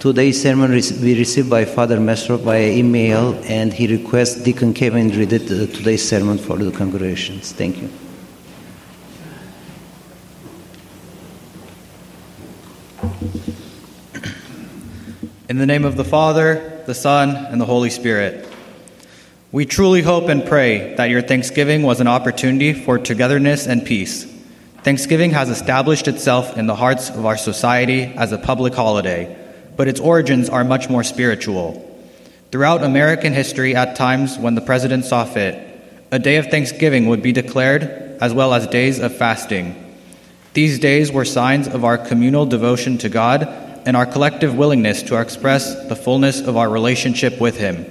Today's sermon we received by Father Mesrop via email, and he requests Deacon Kevin read it, uh, today's sermon for the congregations. Thank you. In the name of the Father, the Son, and the Holy Spirit. We truly hope and pray that your Thanksgiving was an opportunity for togetherness and peace. Thanksgiving has established itself in the hearts of our society as a public holiday, but its origins are much more spiritual. Throughout American history, at times when the president saw fit, a day of Thanksgiving would be declared, as well as days of fasting. These days were signs of our communal devotion to God and our collective willingness to express the fullness of our relationship with Him.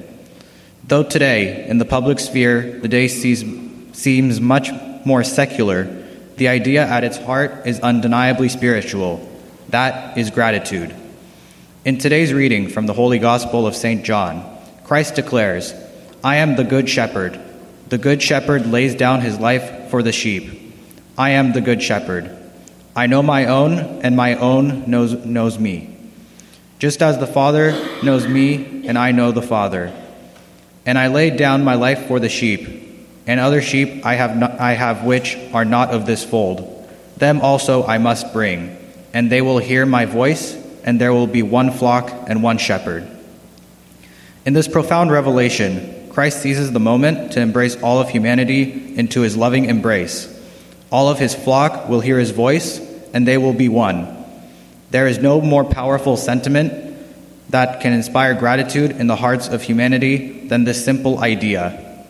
Though today, in the public sphere, the day sees, seems much more secular, the idea at its heart is undeniably spiritual. That is gratitude. In today's reading from the Holy Gospel of St. John, Christ declares, I am the Good Shepherd. The Good Shepherd lays down his life for the sheep. I am the Good Shepherd. I know my own, and my own knows, knows me. Just as the Father knows me, and I know the Father. And I laid down my life for the sheep, and other sheep I have, not, I have which are not of this fold. Them also I must bring, and they will hear my voice, and there will be one flock and one shepherd. In this profound revelation, Christ seizes the moment to embrace all of humanity into his loving embrace. All of his flock will hear his voice, and they will be one. There is no more powerful sentiment that can inspire gratitude in the hearts of humanity than this simple idea.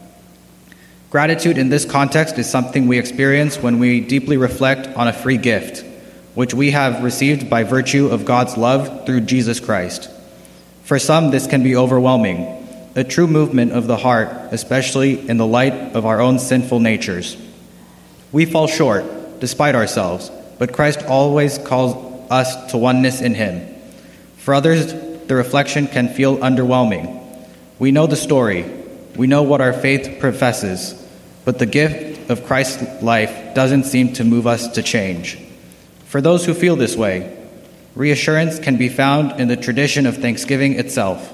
Gratitude in this context is something we experience when we deeply reflect on a free gift, which we have received by virtue of God's love through Jesus Christ. For some, this can be overwhelming, a true movement of the heart, especially in the light of our own sinful natures. We fall short, despite ourselves, but Christ always calls us to oneness in Him. For others, the reflection can feel underwhelming. We know the story, we know what our faith professes, but the gift of Christ's life doesn't seem to move us to change. For those who feel this way, reassurance can be found in the tradition of Thanksgiving itself.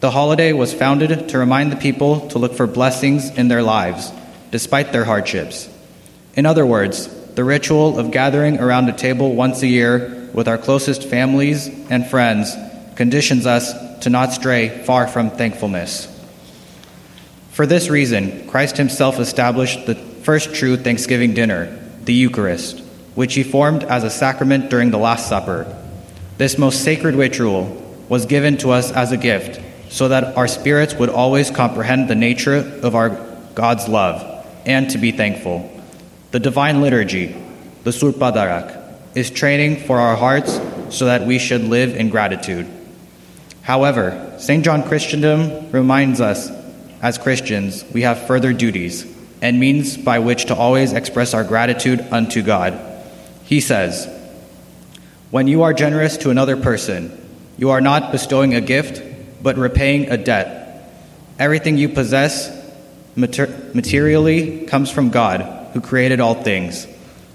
The holiday was founded to remind the people to look for blessings in their lives, despite their hardships. In other words, the ritual of gathering around a table once a year with our closest families and friends conditions us to not stray far from thankfulness. For this reason, Christ himself established the first true Thanksgiving dinner, the Eucharist, which he formed as a sacrament during the Last Supper. This most sacred ritual was given to us as a gift so that our spirits would always comprehend the nature of our God's love and to be thankful. The divine liturgy, the Surpadarak, is training for our hearts so that we should live in gratitude. However, St. John Chrysostom reminds us, as Christians, we have further duties and means by which to always express our gratitude unto God. He says, When you are generous to another person, you are not bestowing a gift, but repaying a debt. Everything you possess mater- materially comes from God, who created all things,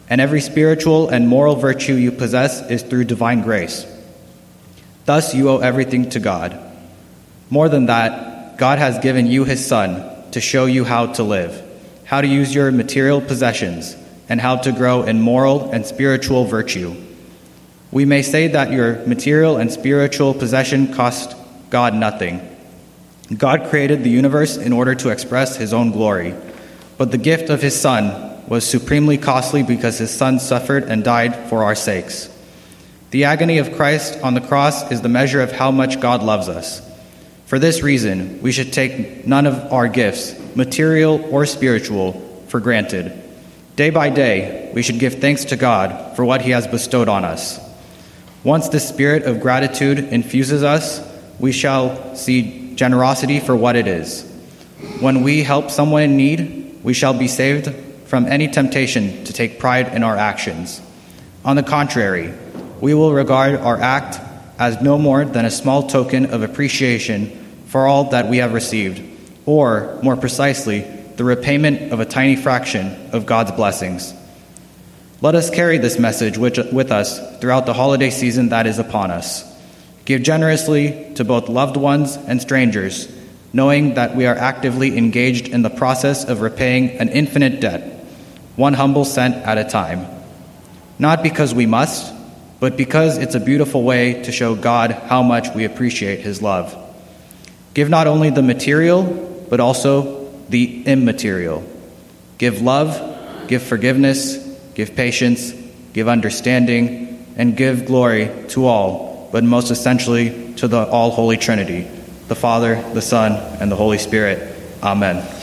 and every spiritual and moral virtue you possess is through divine grace. Thus, you owe everything to God. More than that, God has given you His Son to show you how to live, how to use your material possessions, and how to grow in moral and spiritual virtue. We may say that your material and spiritual possession cost God nothing. God created the universe in order to express His own glory, but the gift of His Son was supremely costly because His Son suffered and died for our sakes. The agony of Christ on the cross is the measure of how much God loves us. For this reason, we should take none of our gifts, material or spiritual, for granted. Day by day, we should give thanks to God for what He has bestowed on us. Once the spirit of gratitude infuses us, we shall see generosity for what it is. When we help someone in need, we shall be saved from any temptation to take pride in our actions. On the contrary, we will regard our act as no more than a small token of appreciation for all that we have received, or, more precisely, the repayment of a tiny fraction of God's blessings. Let us carry this message with us throughout the holiday season that is upon us. Give generously to both loved ones and strangers, knowing that we are actively engaged in the process of repaying an infinite debt, one humble cent at a time. Not because we must, but because it's a beautiful way to show God how much we appreciate His love. Give not only the material, but also the immaterial. Give love, give forgiveness, give patience, give understanding, and give glory to all, but most essentially to the all holy Trinity, the Father, the Son, and the Holy Spirit. Amen.